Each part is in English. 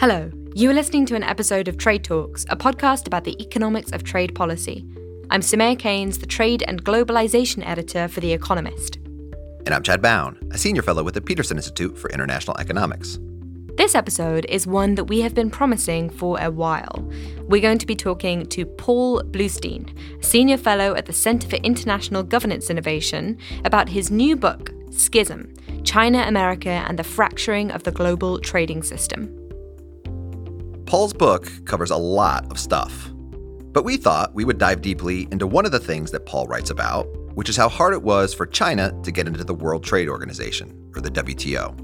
Hello, you are listening to an episode of Trade Talks, a podcast about the economics of trade policy. I'm Soumaya Keynes, the Trade and Globalization Editor for The Economist. And I'm Chad Bown, a senior fellow with the Peterson Institute for International Economics. This episode is one that we have been promising for a while. We're going to be talking to Paul Blustein, senior fellow at the Center for International Governance Innovation, about his new book, Schism China, America, and the Fracturing of the Global Trading System. Paul's book covers a lot of stuff. But we thought we would dive deeply into one of the things that Paul writes about, which is how hard it was for China to get into the World Trade Organization, or the WTO.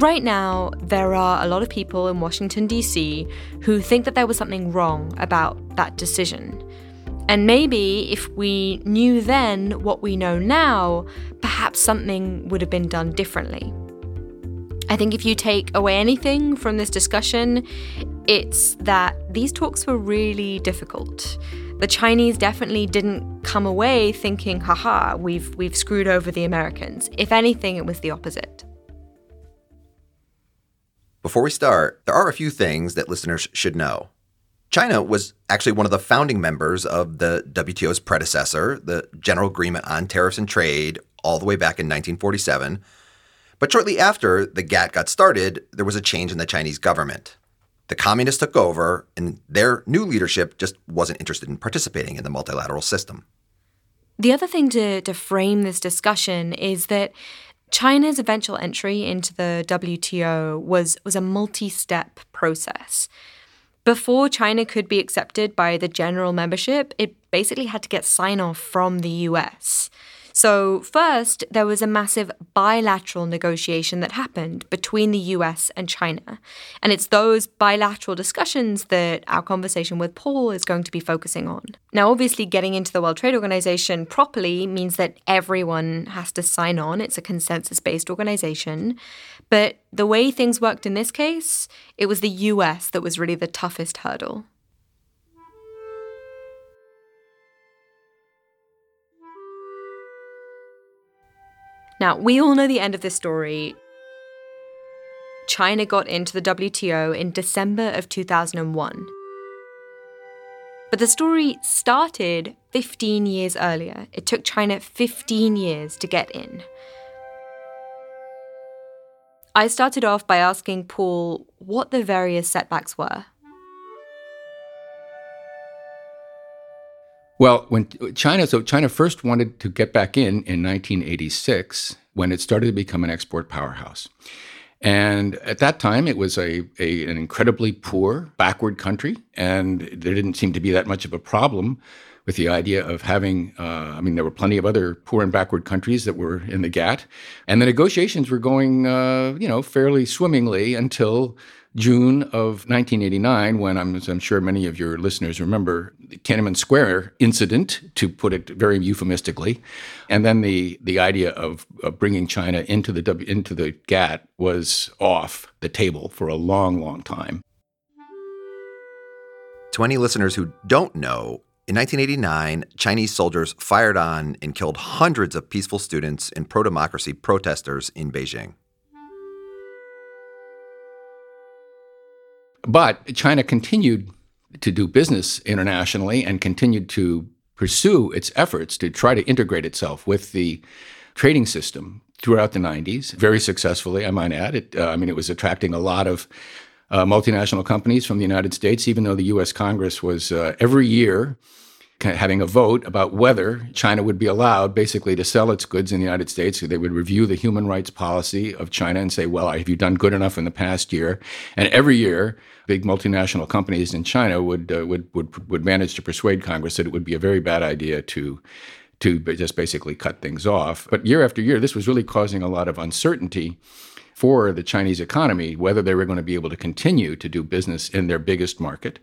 Right now, there are a lot of people in Washington, D.C., who think that there was something wrong about that decision. And maybe if we knew then what we know now, perhaps something would have been done differently. I think if you take away anything from this discussion, it's that these talks were really difficult. The Chinese definitely didn't come away thinking, haha, we've, we've screwed over the Americans. If anything, it was the opposite. Before we start, there are a few things that listeners should know. China was actually one of the founding members of the WTO's predecessor, the General Agreement on Tariffs and Trade, all the way back in 1947. But shortly after the GATT got started, there was a change in the Chinese government. The communists took over, and their new leadership just wasn't interested in participating in the multilateral system. The other thing to, to frame this discussion is that China's eventual entry into the WTO was, was a multi step process. Before China could be accepted by the general membership, it basically had to get sign off from the US. So, first, there was a massive bilateral negotiation that happened between the US and China. And it's those bilateral discussions that our conversation with Paul is going to be focusing on. Now, obviously, getting into the World Trade Organization properly means that everyone has to sign on, it's a consensus based organization. But the way things worked in this case, it was the US that was really the toughest hurdle. Now, we all know the end of this story. China got into the WTO in December of 2001. But the story started 15 years earlier. It took China 15 years to get in. I started off by asking Paul what the various setbacks were. Well, when China, so China first wanted to get back in in 1986 when it started to become an export powerhouse. And at that time, it was a, a, an incredibly poor, backward country, and there didn't seem to be that much of a problem with the idea of having. Uh, I mean, there were plenty of other poor and backward countries that were in the GATT, and the negotiations were going, uh, you know, fairly swimmingly until June of 1989, when I'm, I'm, sure many of your listeners remember the Tiananmen Square incident, to put it very euphemistically, and then the the idea of, of bringing China into the into the GATT was off the table for a long, long time. To any listeners who don't know, in 1989, Chinese soldiers fired on and killed hundreds of peaceful students and pro democracy protesters in Beijing. But China continued to do business internationally and continued to pursue its efforts to try to integrate itself with the trading system throughout the 90s, very successfully, I might add. It, uh, I mean, it was attracting a lot of uh, multinational companies from the United States, even though the U.S. Congress was uh, every year having a vote about whether China would be allowed basically to sell its goods in the United States. They would review the human rights policy of China and say, well, have you done good enough in the past year? And every year, big multinational companies in China would, uh, would, would, would manage to persuade Congress that it would be a very bad idea to to just basically cut things off. But year after year, this was really causing a lot of uncertainty for the Chinese economy, whether they were going to be able to continue to do business in their biggest market.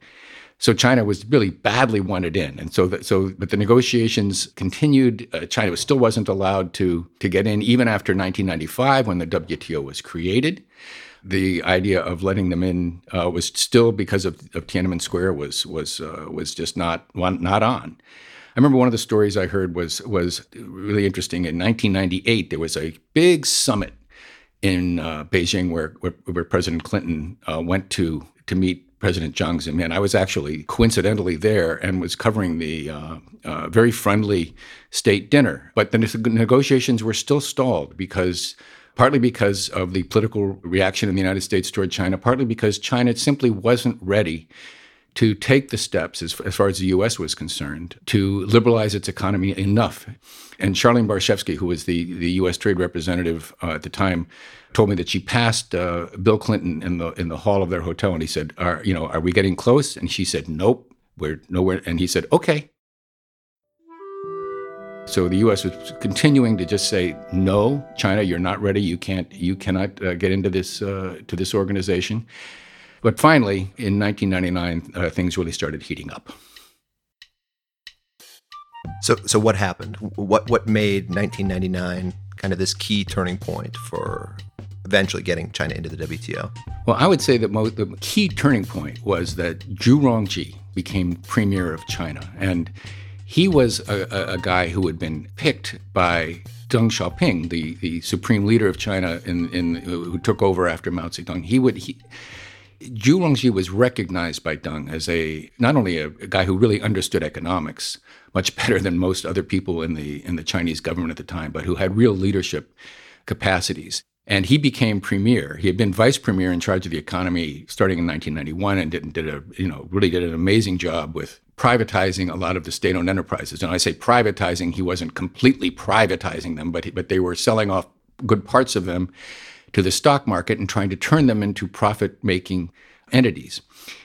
So China was really badly wanted in, and so so but the negotiations continued. Uh, China still wasn't allowed to to get in even after 1995 when the WTO was created. The idea of letting them in uh, was still because of, of Tiananmen Square was was uh, was just not not on. I remember one of the stories I heard was was really interesting. In 1998, there was a big summit in uh, Beijing, where, where, where President Clinton uh, went to to meet President Jiang Zemin. I was actually coincidentally there and was covering the uh, uh, very friendly state dinner. But the negotiations were still stalled because partly because of the political reaction in the United States toward China, partly because China simply wasn't ready to take the steps, as, as, far as the U.S. was concerned, to liberalize its economy enough. And Charlene Barshefsky, who was the, the U.S. trade representative uh, at the time, told me that she passed uh, Bill Clinton in the in the hall of their hotel, and he said, "Are you know, are we getting close?" And she said, "Nope, we're nowhere." And he said, "Okay." So the U.S. was continuing to just say, "No, China, you're not ready. You can't. You cannot uh, get into this uh, to this organization." But finally, in 1999, uh, things really started heating up. So, so what happened? What what made 1999 kind of this key turning point for eventually getting China into the WTO? Well, I would say that mo- the key turning point was that Zhu Rongji became premier of China, and he was a, a, a guy who had been picked by Deng Xiaoping, the, the supreme leader of China, in, in who took over after Mao Zedong. He would he, Zhu Rongji was recognized by Deng as a not only a, a, guy who really understood economics much better than most other people in the in the Chinese government at the time, but who had real leadership capacities. And he became premier. He had been vice premier in charge of the economy starting in 1991, and did, did a you know really did an amazing job with privatizing a lot of the state-owned enterprises. And I say privatizing, he wasn't completely privatizing them, but but they were selling off good parts of them to the stock market and trying to turn them into profit making entities.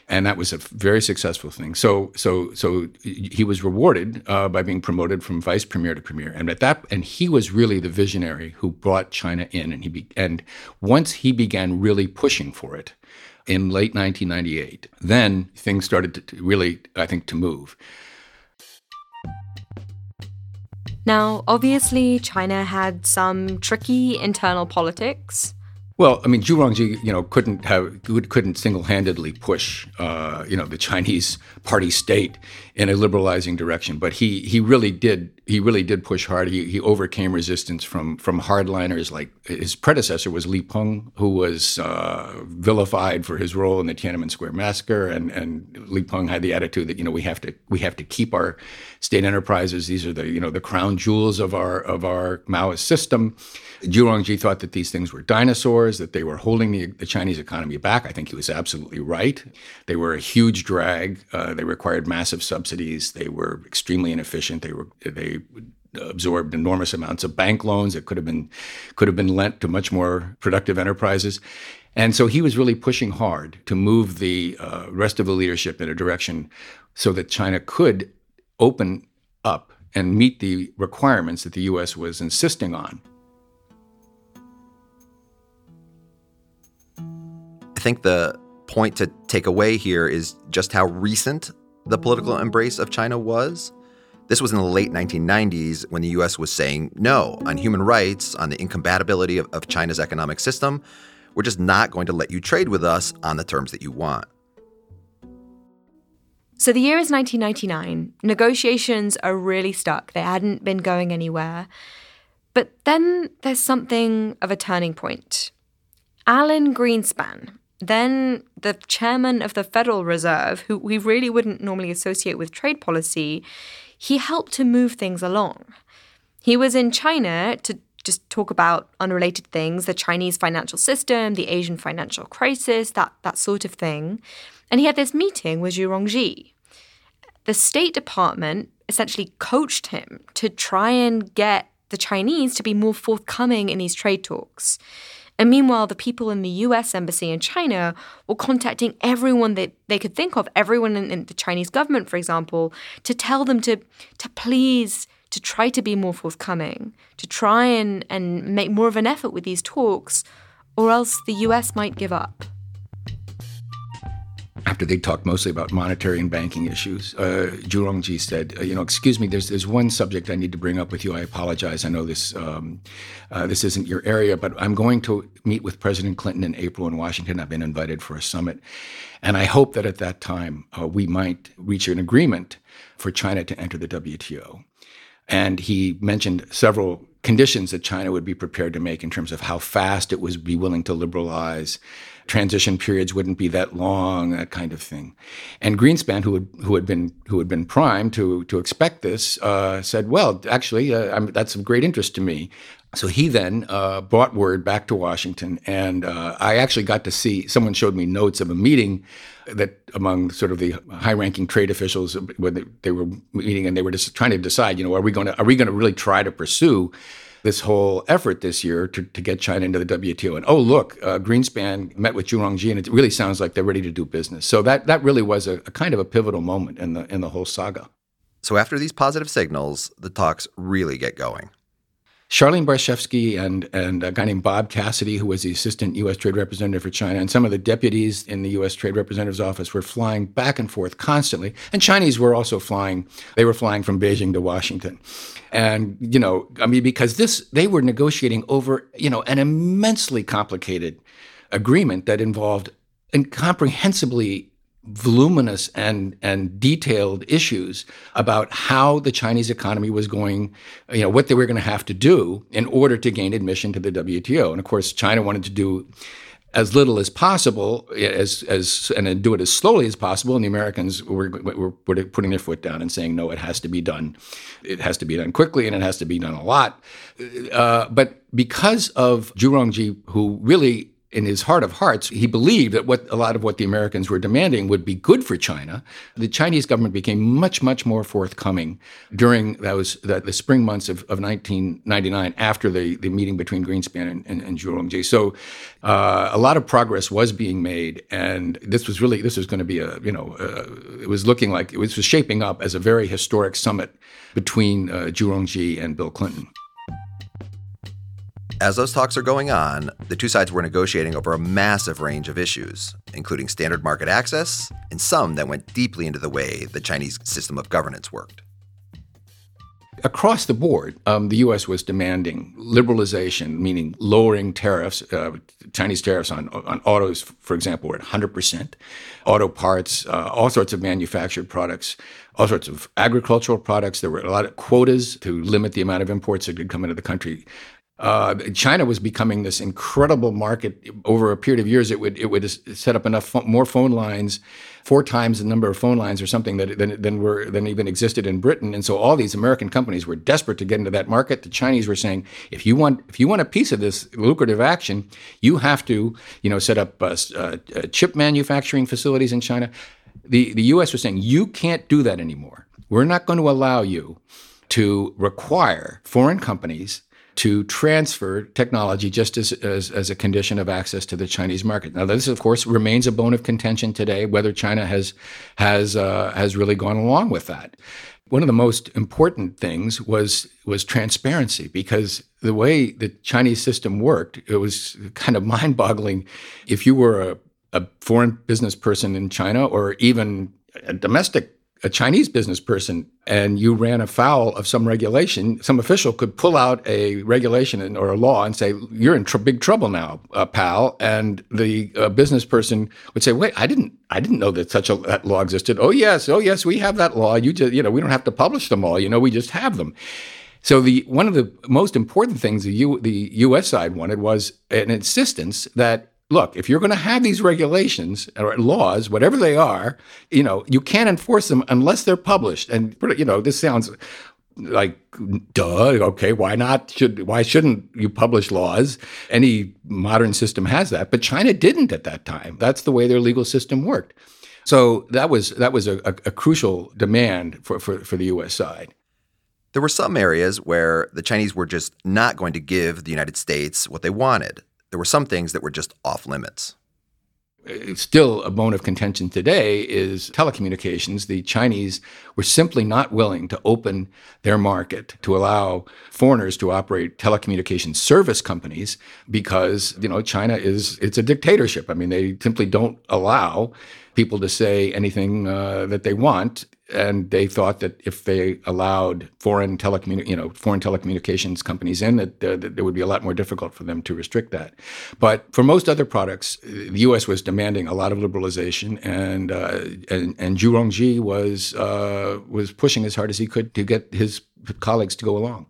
And that was a very successful thing. So, so, so he was rewarded uh, by being promoted from vice premier to premier, and at that, and he was really the visionary who brought China in. And he be, and once he began really pushing for it in late 1998, then things started to, to really, I think, to move. Now, obviously, China had some tricky internal politics. Well, I mean, Zhu Rongji, you know, couldn't have couldn't single-handedly push, uh, you know, the Chinese party state in a liberalizing direction, but he he really did he really did push hard. He he overcame resistance from from hardliners like his predecessor was Li Peng, who was uh, vilified for his role in the Tiananmen Square massacre, and and Li Peng had the attitude that you know we have to we have to keep our state enterprises. These are the you know the crown jewels of our of our Maoist system. Zhu Rongji thought that these things were dinosaurs, that they were holding the, the, Chinese economy back. I think he was absolutely right. They were a huge drag. Uh, they required massive subsidies. They were extremely inefficient. They were they absorbed enormous amounts of bank loans that could have been could have been lent to much more productive enterprises. And so he was really pushing hard to move the uh, rest of the leadership in a direction so that China could open up and meet the requirements that the U.S. was insisting on. I think the point to take away here is just how recent the political embrace of China was. This was in the late 1990s when the US was saying no on human rights, on the incompatibility of, of, China's economic system. We're just not going to let you trade with us on the terms that you want. So the year is 1999. Negotiations are really stuck. They hadn't been going anywhere. But then there's something of a turning point. Alan Greenspan, then the chairman of the Federal Reserve, who we really wouldn't normally associate with trade policy, he helped to move things along. He was in China to just talk about unrelated things, the Chinese financial system, the Asian financial crisis, that, that sort of thing. And he had this meeting with Zhu Rongji. The State Department essentially coached him to try and get the Chinese to be more forthcoming in these trade talks. And meanwhile, the people in the US embassy in China were contacting everyone that they could think of, everyone in, in the Chinese government, for example, to tell them to, to please to try to be more forthcoming, to try and, and make more of an effort with these talks, or else the US might give up after they talked mostly about monetary and banking issues, uh, Zhu Rongji said, uh, "You know, excuse me. There's there's one subject I need to bring up with you. I apologize. I know this um, uh, this isn't your area, but I'm going to meet with President Clinton in April in Washington. I've been invited for a summit, and I hope that at that time uh, we might reach an agreement for China to enter the WTO." And he mentioned several conditions that China would be prepared to make in terms of how fast it would be willing to liberalize. Transition periods wouldn't be that long, that kind of thing. And Greenspan, who had, who had been who had been primed to to expect this, uh, said, "Well, actually, uh, that's of great interest to me. So he then uh, brought word back to Washington, and uh, I actually got to see. Someone showed me notes of a meeting that among sort of the high-ranking trade officials when they, they were meeting, and they were just trying to decide, you know, are we going to are we going to really try to pursue this whole effort this year to, to get China into the WTO. And oh, look, uh, Greenspan met with Zhu and it really sounds like they're ready to do business. So that that really was a, a kind of a pivotal moment in the in the whole saga. So after these positive signals, the talks really get going. Charlene Barshefsky and, and a guy named Bob Cassidy, who was the assistant U.S. trade representative for China, and some of the deputies in the U.S. trade representative's office were flying back and forth constantly. And Chinese were also flying, they were flying from Beijing to Washington. And, you know, I mean, because this, they were negotiating over, you know, an immensely complicated agreement that involved incomprehensibly voluminous and and detailed issues about how the Chinese economy was going, you know, what they were going to have to do in order to gain admission to the WTO. And of course, China wanted to do as little as possible, as as and do it as slowly as possible. And the Americans were, were, were putting their foot down and saying, no, it has to be done. It has to be done quickly, and it has to be done a lot. Uh, but because of Zhu Rongji, who really in his heart of hearts, he believed that what a lot of what the Americans were demanding would be good for China. The Chinese government became much, much more forthcoming during those the, the spring months of, of 1999 after the, the meeting between Greenspan and, and, and Zhu Rongji. So uh, a lot of progress was being made, and this was really this was going to be a you know uh, it was looking like it was, was shaping up as a very historic summit between uh, Zhu Rongji and Bill Clinton. As those talks are going on, the two sides were negotiating over a massive range of issues, including standard market access and some that went deeply into the way the Chinese system of governance worked. Across the board, um, the U.S. was demanding liberalization, meaning lowering tariffs. Uh, Chinese tariffs on, on autos, for example, were at 100%. Auto parts, uh, all sorts of manufactured products, all sorts of agricultural products. There were a lot of quotas to limit the amount of imports that could come into the country uh, China was becoming this incredible market. Over a period of years, it would it would set up enough more phone lines, four times the number of phone lines or something that than, than were than even existed in Britain. And so all these American companies were desperate to get into that market. The Chinese were saying, if you want if you want a piece of this lucrative action, you have to you know set up uh, uh, chip manufacturing facilities in China. The the U.S. was saying you can't do that anymore. We're not going to allow you to require foreign companies to transfer technology just as, as, as, a condition of access to the Chinese market. Now, this, of course, remains a bone of contention today whether China has, has, uh, has really gone along with that. One of the most important things was, was transparency because the way the Chinese system worked, it was kind of mind boggling. If you were a, a foreign business person in China or even a domestic a Chinese business person and you ran afoul of some regulation, some official could pull out a regulation or a law and say, "You're in tr- big trouble now, uh, pal." And the uh, business person would say, "Wait, I didn't, I didn't know that such a that law existed." Oh yes, oh yes, we have that law. You just, you know, we don't have to publish them all. You know, we just have them. So the one of the most important things the U, the U.S. side wanted was an insistence that look, if you're going to have these regulations or laws, whatever they are, you know, you can't enforce them unless they're published. And you know, this sounds like duh okay why not? Should why shouldn't you publish laws? Any modern system has that but china didn't at that time. That's the way their legal system worked. So that was that was a, a, a crucial demand for, for, for the us side. There were some areas where the Chinese were just not going to give the United States what they wanted there were some things that were just off limits. It's Still, a bone of contention today is telecommunications. The Chinese were simply not willing to open their market to allow foreigners to operate telecommunications service companies because, you know, China is it's a dictatorship. I mean, they simply don't allow people to say anything uh, that they want and they thought that if they allowed foreign telecommun- you know foreign telecommunications companies in that, uh, that it would be a lot more difficult for them to restrict that. But for most other products the US was demanding a lot of liberalization and uh, and, and Zhu Rongji was uh, was pushing as hard as he could to get his colleagues to go along.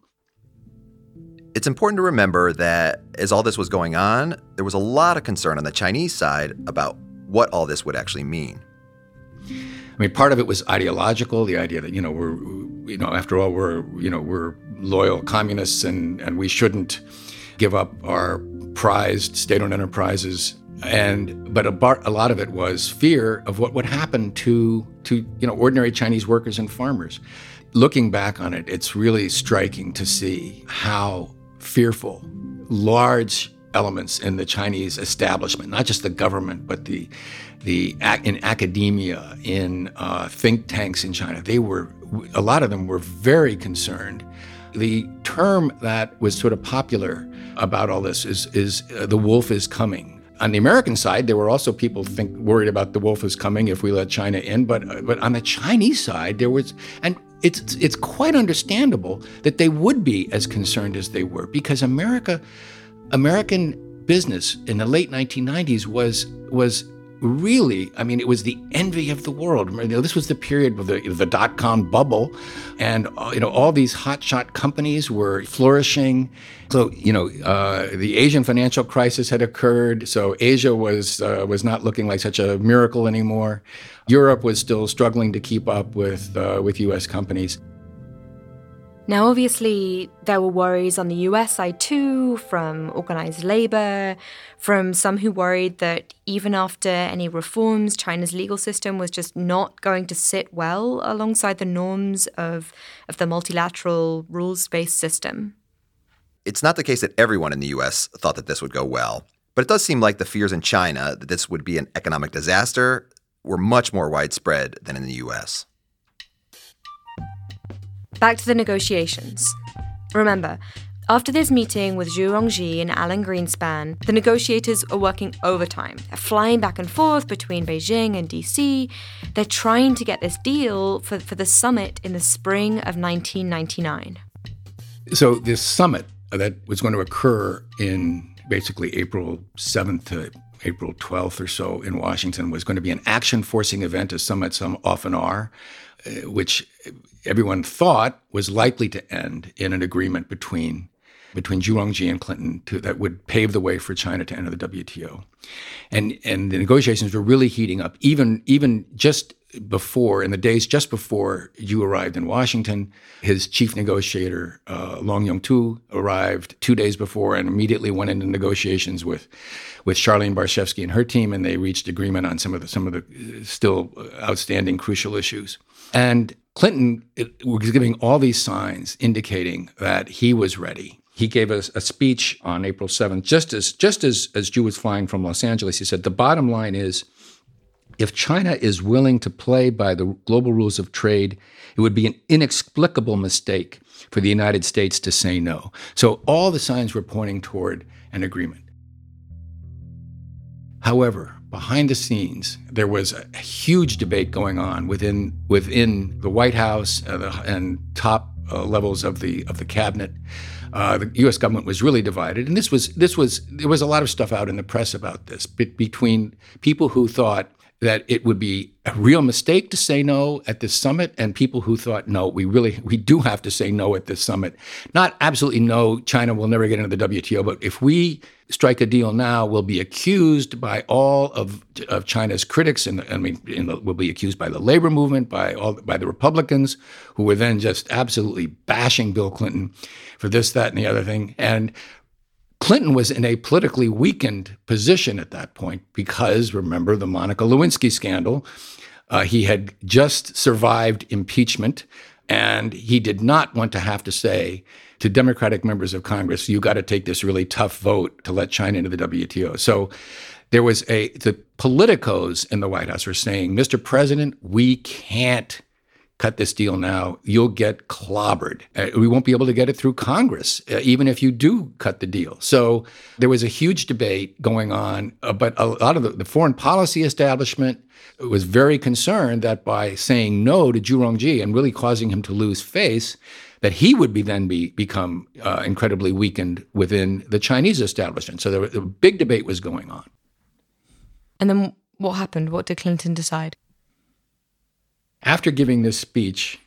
It's important to remember that as all this was going on, there was a lot of concern on the Chinese side about what all this would actually mean. I mean, part of it was ideological, the idea that, you know, we're, you know, after all, we're, you know, we're loyal communists and, and we shouldn't give up our prized state-owned enterprises. And but a, bar, a lot of it was fear of what would happen to to you know ordinary Chinese workers and farmers. Looking back on it, it's really striking to see how fearful large elements in the Chinese establishment, not just the government, but the the in academia, in uh, think tanks in China, they were a lot of them were very concerned. The term that was sort of popular about all this is is uh, the wolf is coming. On the American side, there were also people think worried about the wolf is coming if we let China in, but uh, but on the Chinese side, there was and it's it's quite understandable that they would be as concerned as they were because America American business in the late 1990s was was really, I mean, it was the envy of the world. You know, this was the period of the, the dot com bubble, and uh, you know, all these hotshot companies were flourishing. So, you know, uh, the Asian financial crisis had occurred, so Asia was uh, was not looking like such a miracle anymore. Europe was still struggling to keep up with uh, with U.S. companies. Now, obviously, there were worries on the US side too, from organized labor, from some who worried that even after any reforms, China's legal system was just not going to sit well alongside the norms of, of the multilateral rules based system. It's not the case that everyone in the US thought that this would go well, but it does seem like the fears in China that this would be an economic disaster were much more widespread than in the US. Back to the negotiations. Remember, after this meeting with Zhu Rongji and Alan Greenspan, the negotiators are working overtime. They're flying back and forth between Beijing and DC. They're trying to get this deal for, for the summit in the spring of 1999. So, this summit that was going to occur in basically April 7th to April 12th or so in Washington was going to be an action forcing event, as some at some often are, uh, which everyone thought was likely to end in an agreement between between Zhu and Clinton to, that would pave the way for China to enter the WTO. And and the negotiations were really heating up even even just before in the days just before you arrived in Washington, his chief negotiator uh, Long Yong Tu arrived two days before and immediately went into negotiations with with Charlene Barshefsky and her team, and they reached agreement on some of the some of the uh, still outstanding crucial issues. And Clinton was giving all these signs indicating that he was ready. He gave us a, a speech on April 7th, just as just as, as Zhu was flying from Los Angeles. He said, the bottom line is if China is willing to play by the global rules of trade, it would be an inexplicable mistake for the United States to say no. So all the signs were pointing toward an agreement. However, behind the scenes, there was a huge debate going on within within the White House uh, the, and top uh, levels of the of the cabinet. Uh, the U.S. government was really divided, and this was this was there was a lot of stuff out in the press about this between people who thought that it would be a real mistake to say no at this summit and people who thought no we really we do have to say no at this summit. Not absolutely no china will never get into the wto but if we strike a deal now we'll be accused by all of, of china's critics and i mean the, we'll be accused by the labor movement by all by the republicans who were then just absolutely bashing bill clinton for this that and the other thing. And Clinton was in a politically weakened position at that point because, remember, the Monica Lewinsky scandal. Uh, he had just survived impeachment, and he did not want to have to say to Democratic members of Congress, you got to take this really tough vote to let China into the WTO. So there was a, the politicos in the White House were saying, Mr. President, we can't cut this deal now, you'll get clobbered. Uh, we won't be able to get it through Congress, uh, even if you do cut the deal. So there was a huge debate going on, uh, but a lot of the, the, foreign policy establishment was very concerned that by saying no to Zhu Rongji and really causing him to lose face, that he would be then be become uh, incredibly weakened within the Chinese establishment. So there a big debate was going on. And then what happened? What did Clinton decide? After giving this speech,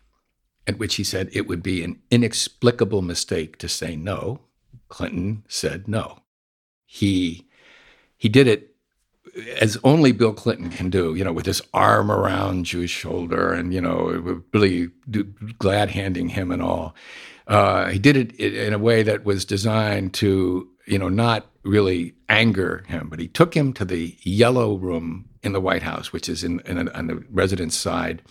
at which he said it would be an inexplicable mistake to say no, Clinton said no. He he did it as only Bill Clinton can do, you know, with his arm around Zhu's shoulder and, you know, really glad handing him and all. Uh, he did it in a way that was designed to, you know, not really anger him, but he took him to the yellow room in the White House, which is in, in on the residence side,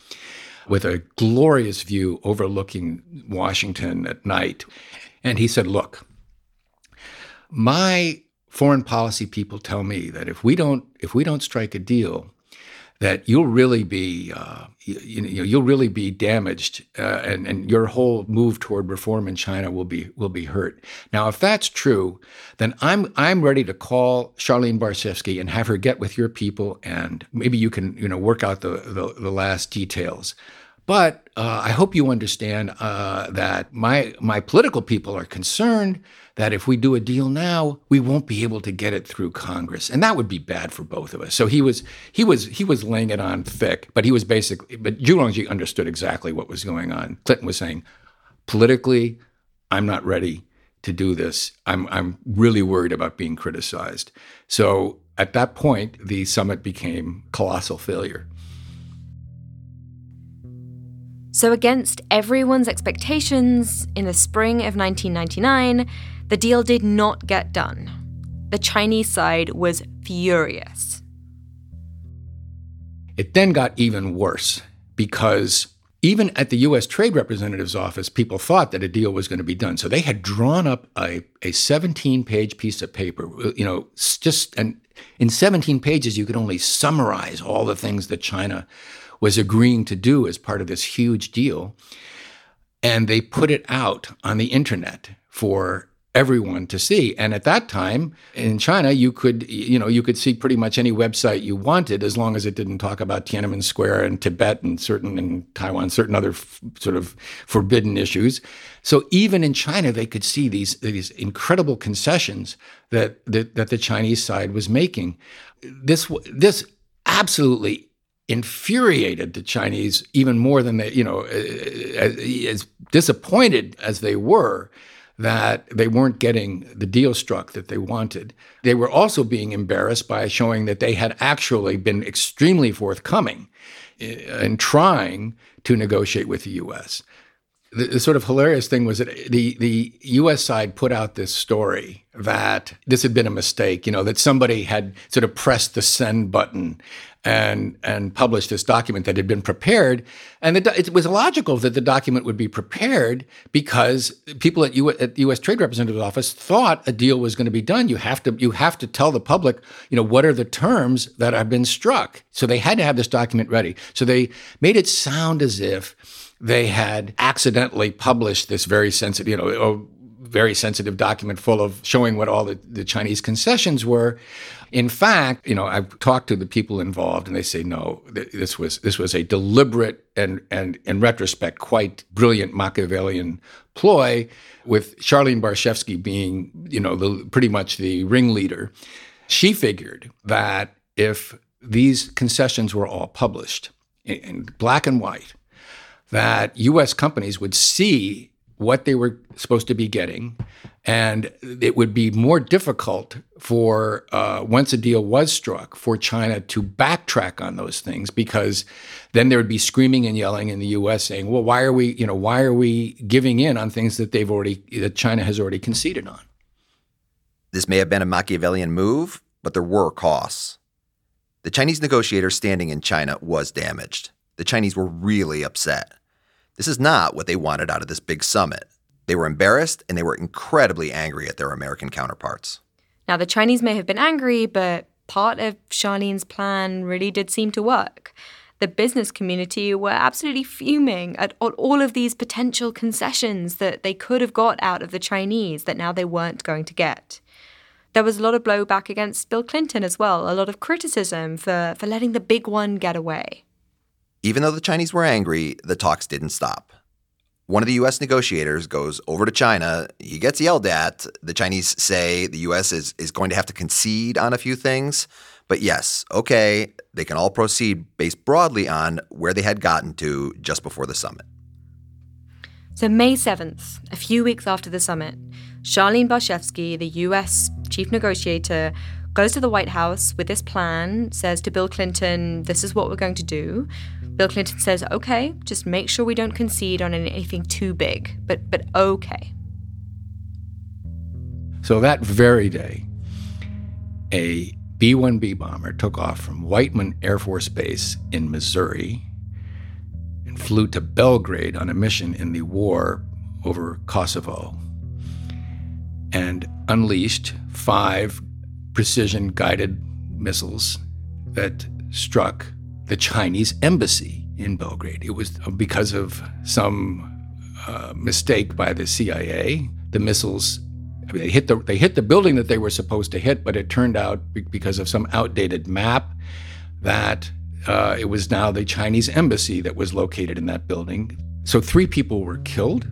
with a glorious view overlooking Washington at night. And he said, Look, my foreign policy people tell me that if we don't if we don't strike a deal, that you'll really be uh, you, you, know you'll really be damaged, uh, and and your whole move toward reform in China will be will be hurt. Now, if that's true, then I'm I'm ready to call Charlene Barshefsky and have her get with your people, and maybe you can you know work out the the, the last details. But uh, I hope you understand uh, that my my political people are concerned that if we do a deal now, we won't be able to get it through Congress, and that would be bad for both of us. So he was he was he was laying it on thick, but he was basically but Zhu Rongji understood exactly what was going on. Clinton was saying, politically, I'm not ready to do this. I'm I'm really worried about being criticized. So at that point, the summit became colossal failure. So, against everyone's expectations, in the spring of 1999, the deal did not get done. The Chinese side was furious. It then got even worse because even at the US Trade Representative's office, people thought that a deal was going to be done. So they had drawn up a, a 17 page piece of paper, you know, just, and in 17 pages, you could only summarize all the things that China was agreeing to do as part of this huge deal. And they put it out on the internet for everyone to see. And at that time in China, you could, you know, you could see pretty much any website you wanted as long as it didn't talk about Tiananmen Square and Tibet and certain in Taiwan, certain other f- sort of forbidden issues. So even in China, they could see these these incredible concessions that that, that the Chinese side was making. This this absolutely infuriated the Chinese even more than they, you know, as, as, disappointed as they were that they weren't getting the deal struck that they wanted. They were also being embarrassed by showing that they had actually been extremely forthcoming eh, in trying to negotiate with the U.S. The, the, sort of hilarious thing was that the the U.S. side put out this story that this had been a mistake, you know, that somebody had sort of pressed the send button and and published this document that had been prepared. And the, it was logical that the document would be prepared because people at, U, at the U.S. Trade Representative's office thought a deal was going to be done. You have to you have to tell the public, you know, what are the terms that have been struck. So they had to have this document ready. So they made it sound as if they had accidentally published this very sensitive, you know, oh, very sensitive document full of showing what all the, the Chinese concessions were. In fact, you know, I've talked to the people involved, and they say no. This was this was a deliberate and and in retrospect quite brilliant Machiavellian ploy, with Charlene Barshefsky being you know the, pretty much the ringleader. She figured that if these concessions were all published in black and white, that U.S. companies would see what they were supposed to be getting. And it would be more difficult for, uh, once a deal was struck, for China to backtrack on those things because then there would be screaming and yelling in the U.S. saying, "Well, why are we, you know, why are we giving in on things that they've already, that China has already conceded on?" This may have been a Machiavellian move, but there were costs. The Chinese negotiator standing in China was damaged. The Chinese were really upset. This is not what they wanted out of this big summit. They were embarrassed and they were incredibly angry at their American counterparts. Now, the Chinese may have been angry, but part of Charlene's plan really did seem to work. The business community were absolutely fuming at all of these potential concessions that they could have got out of the Chinese that now they weren't going to get. There was a lot of blowback against Bill Clinton as well, a lot of criticism for, for letting the big one get away. Even though the Chinese were angry, the talks didn't stop. One of the U.S. negotiators goes over to China. He gets yelled at. The Chinese say the U.S. is, is going to have to concede on a few things. But yes, okay, they can all proceed based broadly on where they had gotten to just before the summit. So, May 7th, a few weeks after the summit, Charlene Barshefsky, the US chief negotiator, goes to the White House with this plan, says to Bill Clinton, This is what we're going to do. Bill Clinton says, Okay, just make sure we don't concede on anything too big, but, but okay. So that very day, a B 1B bomber took off from Whiteman Air Force Base in Missouri and flew to Belgrade on a mission in the war over Kosovo and unleashed five precision guided missiles that struck the Chinese embassy in Belgrade. It was because of some uh, mistake by the CIA. The missiles I mean, they hit the they hit the building that they were supposed to hit, but it turned out because of some outdated map that uh, it was now the Chinese embassy that was located in that building. So three people were killed.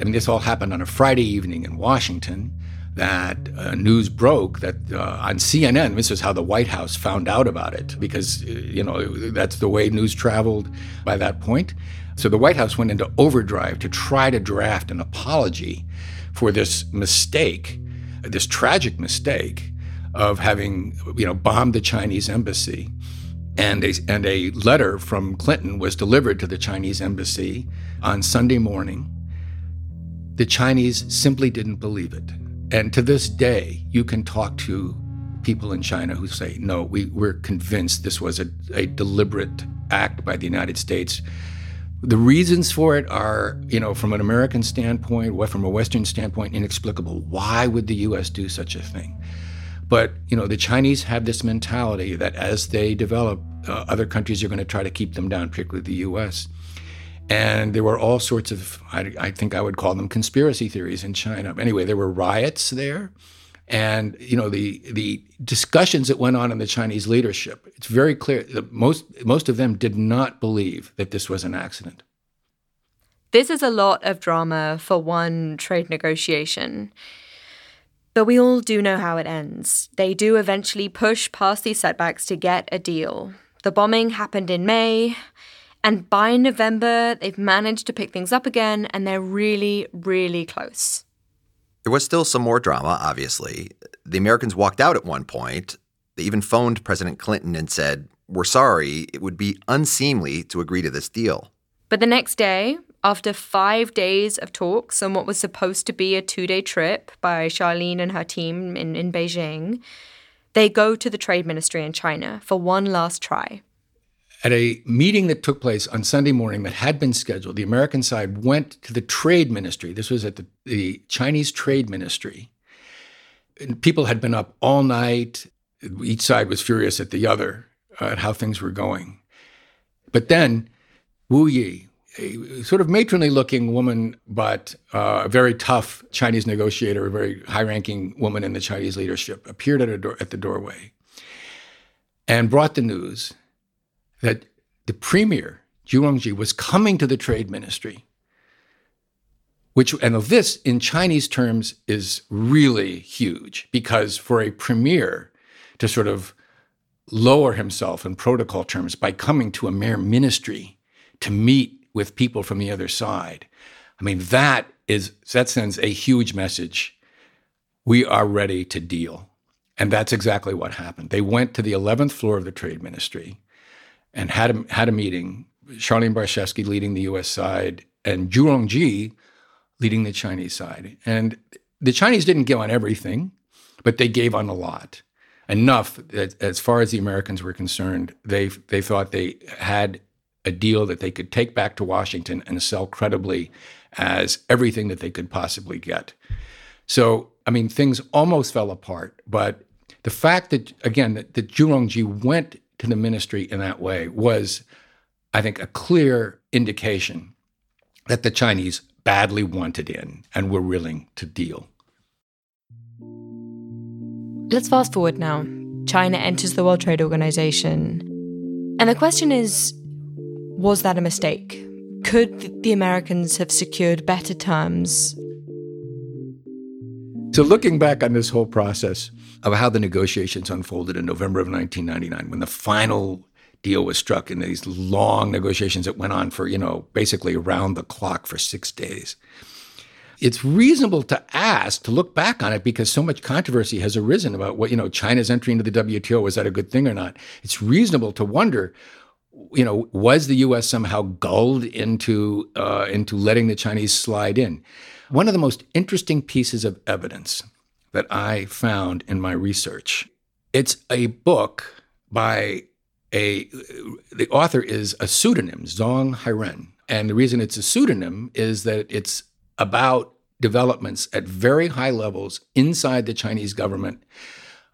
I mean, this all happened on a Friday evening in Washington. That uh, news broke that uh, on CNN. This is how the White House found out about it because uh, you know that's the way news traveled by that point. So the White House went into overdrive to try to draft an apology for this mistake, this tragic mistake of having you know bombed the Chinese embassy. And a, and a letter from Clinton was delivered to the Chinese embassy on Sunday morning. The Chinese simply didn't believe it. And to this day, you can talk to people in China who say, no, we, we're convinced this was a, a deliberate act by the United States the reasons for it are, you know, from an American standpoint, from a Western standpoint, inexplicable. Why would the U.S. do such a thing? But you know, the Chinese have this mentality that as they develop, uh, other countries are going to try to keep them down, particularly the U.S. And there were all sorts of, I, I think I would call them conspiracy theories in China. Anyway, there were riots there and you know the the discussions that went on in the Chinese leadership. It's very clear that most most of them did not believe that this was an accident. This is a lot of drama for one trade negotiation. But we all do know how it ends. They do eventually push past these setbacks to get a deal. The bombing happened in May, and by November, they've managed to pick things up again, and they're really, really close. There was still some more drama, obviously. The Americans walked out at one point. They even phoned President Clinton and said, We're sorry, it would be unseemly to agree to this deal. But the next day, after five days of talks on what was supposed to be a two day trip by Charlene and her team in, in Beijing, they go to the Trade Ministry in China for one last try. At a meeting that took place on Sunday morning that had been scheduled, the American side went to the Trade Ministry. This was at the, the Chinese Trade Ministry. And people had been up all night. Each side was furious at the other uh, at how things were going. But then Wu Yi, a sort of matronly looking woman, but uh, a very tough Chinese negotiator, a very high ranking woman in the Chinese leadership, appeared at, door, at the doorway and brought the news that the premier, Zhu Rongji, was coming to the trade ministry, which, and this in Chinese terms is really huge because for a premier to sort of lower himself in protocol terms by coming to a mere ministry to meet with people from the other side, I mean, that is, that sends a huge message. We are ready to deal. And that's exactly what happened. They went to the 11th floor of the trade ministry and had a, had a meeting. Charlene Barshefsky leading the U.S. side and Zhu Rongji leading the Chinese side. And the Chinese didn't give on everything, but they gave on a lot. Enough that, as far as the Americans were concerned, they they thought they had a deal that they could take back to Washington and sell credibly as everything that they could possibly get. So, I mean, things almost fell apart. But the fact that, again, that, that Zhu Rongji went to the ministry in that way was, I think, a clear indication that the Chinese badly wanted in and were willing to deal. Let's fast forward now. China enters the World Trade Organization. And the question is was that a mistake? Could the Americans have secured better terms? So, looking back on this whole process, of how the negotiations unfolded in November of 1999 when the final deal was struck in these long negotiations that went on for, you know, basically around the clock for six days. it's reasonable to ask to look back on it because so much controversy has arisen about what you know China's entry into the WTO was that a good thing or not. It's reasonable to wonder, you know, was the U.S. somehow gulled into uh, into letting the Chinese slide in? One of the most interesting pieces of evidence that I found in my research, it's a book by a the author is a pseudonym, Zong Hairen. And the reason it's a pseudonym is that it's about developments at very high levels inside the Chinese government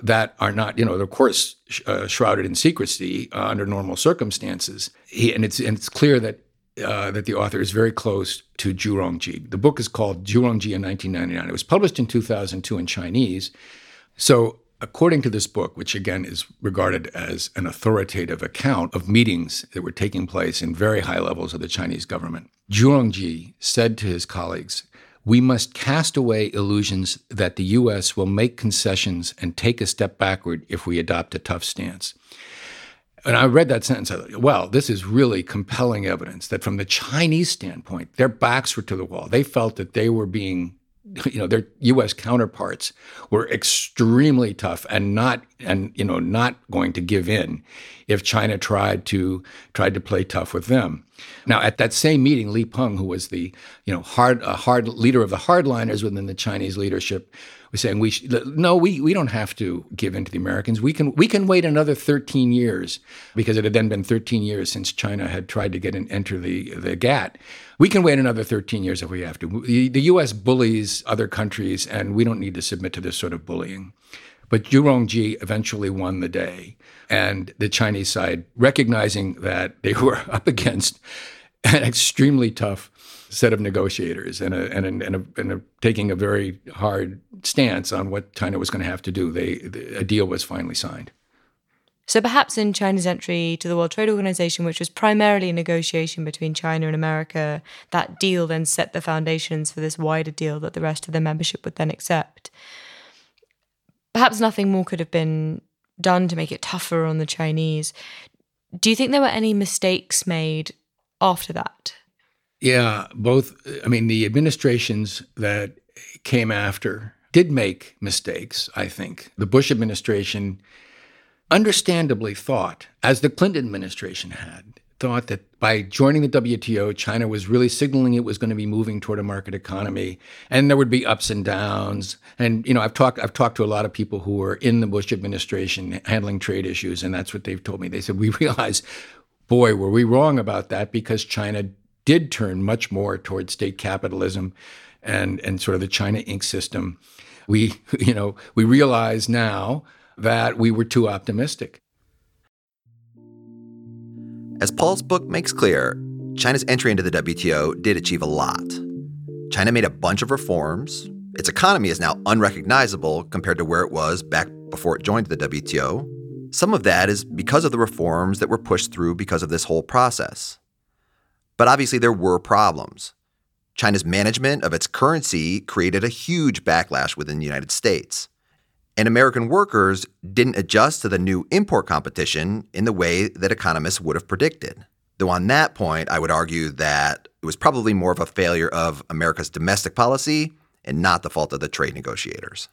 that are not, you know, of course, uh, shrouded in secrecy uh, under normal circumstances. He, and it's and it's clear that uh, that the author is very close to Zhu Rongji. The book is called Zhu Rongji in 1999. It was published in 2002 in Chinese. So, according to this book, which again is regarded as an authoritative account of meetings that were taking place in very high levels of the Chinese government, Zhu Rongji said to his colleagues, we must cast away illusions that the U.S. will make concessions and take a step backward if we adopt a tough stance. And I read that sentence. Well, this is really compelling evidence that from the Chinese standpoint, their backs were to the wall. They felt that they were being, you know, their U.S. counterparts were extremely tough and not, and you know, not going to give in if China tried to tried to play tough with them. Now, at that same meeting, Li Peng, who was the, you know, hard, a hard leader of the hardliners within the Chinese leadership, was saying we sh- no, we we don't have to give in to the Americans. We can we can wait another 13 years because it had then been 13 years since China had tried to get and enter the the GATT. We can wait another 13 years if we have to. The, the U.S. bullies other countries, and we don't need to submit to this sort of bullying. But Zhu Rongji eventually won the day, and the Chinese side, recognizing that they were up against an extremely tough set of negotiators and, a, and, a, and, a, and a, taking a very hard stance on what China was going to have to do. They, the, a deal was finally signed. So perhaps in China's entry to the World Trade Organization, which was primarily a negotiation between China and America, that deal then set the foundations for this wider deal that the rest of the membership would then accept. Perhaps nothing more could have been done to make it tougher on the Chinese. Do you think there were any mistakes made after that? Yeah, both. I mean, the administrations that came after did make mistakes, I think. The Bush administration understandably thought, as the Clinton administration had, thought that by joining the WTO, China was really signaling it was going to be moving toward a market economy, and there would be ups and downs. And you know, I've talked I've talked to a lot of people who were in the Bush administration handling trade issues, and that's what they've told me. They said we realized, boy, were we wrong about that because China did turn much more towards state capitalism and and sort of the China Inc. system. We you know we realize now that we were too optimistic. As Paul's book makes clear, China's entry into the WTO did achieve a lot. China made a bunch of reforms. Its economy is now unrecognizable compared to where it was back before it joined the WTO. Some of that is because of the reforms that were pushed through because of this whole process. But obviously, there were problems. China's management of its currency created a huge backlash within the United States and American workers didn't adjust to the new import competition in the way that economists would have predicted. Though on that point, I would argue that it was probably more of a failure of America's domestic policy and not the fault of the trade negotiators.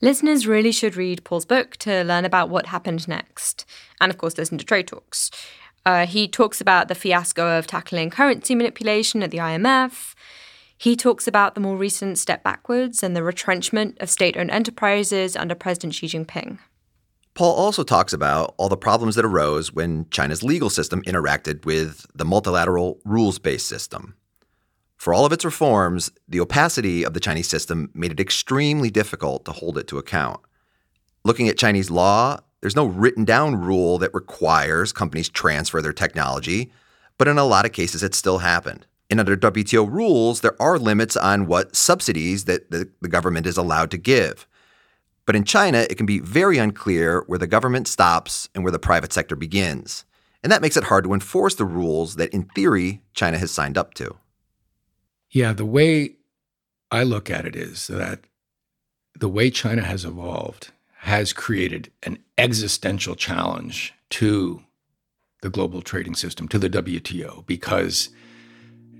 Listeners really should read Paul's book to learn about what happened next, and of course, listen to Trade Talks. Uh, he talks about the fiasco of tackling currency manipulation at the IMF, he talks about the more recent step backwards and the retrenchment of state owned enterprises under President Xi Jinping. Paul also talks about all the problems that arose when China's legal system interacted with the multilateral rules based system. For all of its reforms, the opacity of the Chinese system made it extremely difficult to hold it to account. Looking at Chinese law, there's no written down rule that requires companies transfer their technology, but in a lot of cases it still happened. And under WTO rules, there are limits on what subsidies that the, the government is allowed to give. But in China, it can be very unclear where the government stops and where the private sector begins. And that makes it hard to enforce the rules that, in theory, China has signed up to. Yeah, the way I look at it is that the way China has evolved has created an existential challenge to the global trading system, to the WTO, because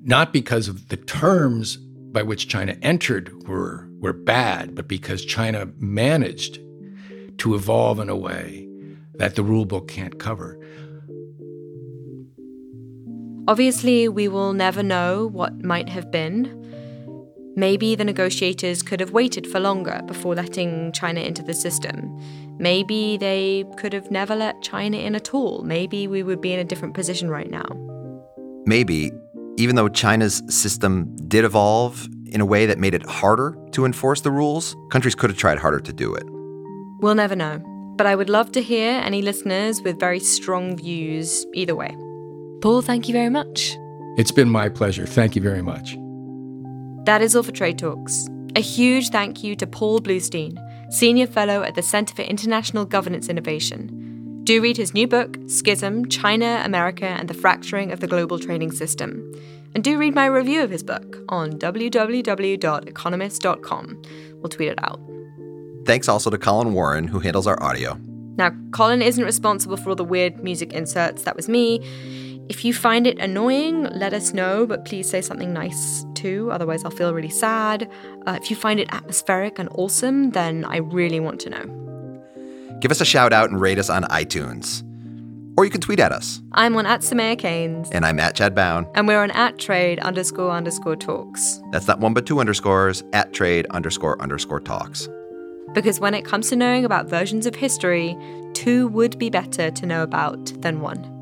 not because of the terms by which China entered were, were bad, but because China managed to evolve in a way that the rulebook can't cover. Obviously, we will never know what might have been. Maybe the negotiators could have waited for longer before letting China into the system. Maybe they could have never let China in at all. Maybe we would be in a different position right now. Maybe, even though China's system did evolve in a way that made it harder to enforce the rules, countries could have tried harder to do it. We'll never know. But I would love to hear any listeners with very strong views either way. Paul, thank you very much. It's been my pleasure. Thank you very much. That is all for Trade Talks. A huge thank you to Paul Blustein, Senior Fellow at the Center for International Governance Innovation. Do read his new book, Schism China, America, and the Fracturing of the Global Trading System. And do read my review of his book on www.economist.com. We'll tweet it out. Thanks also to Colin Warren, who handles our audio. Now, Colin isn't responsible for all the weird music inserts, that was me. If you find it annoying, let us know, but please say something nice too, otherwise, I'll feel really sad. Uh, if you find it atmospheric and awesome, then I really want to know. Give us a shout out and rate us on iTunes. Or you can tweet at us. I'm on at Soumaya Keynes. And I'm at Chad Bown. And we're on at trade underscore underscore talks. That's not one but two underscores, at trade underscore underscore talks. Because when it comes to knowing about versions of history, two would be better to know about than one.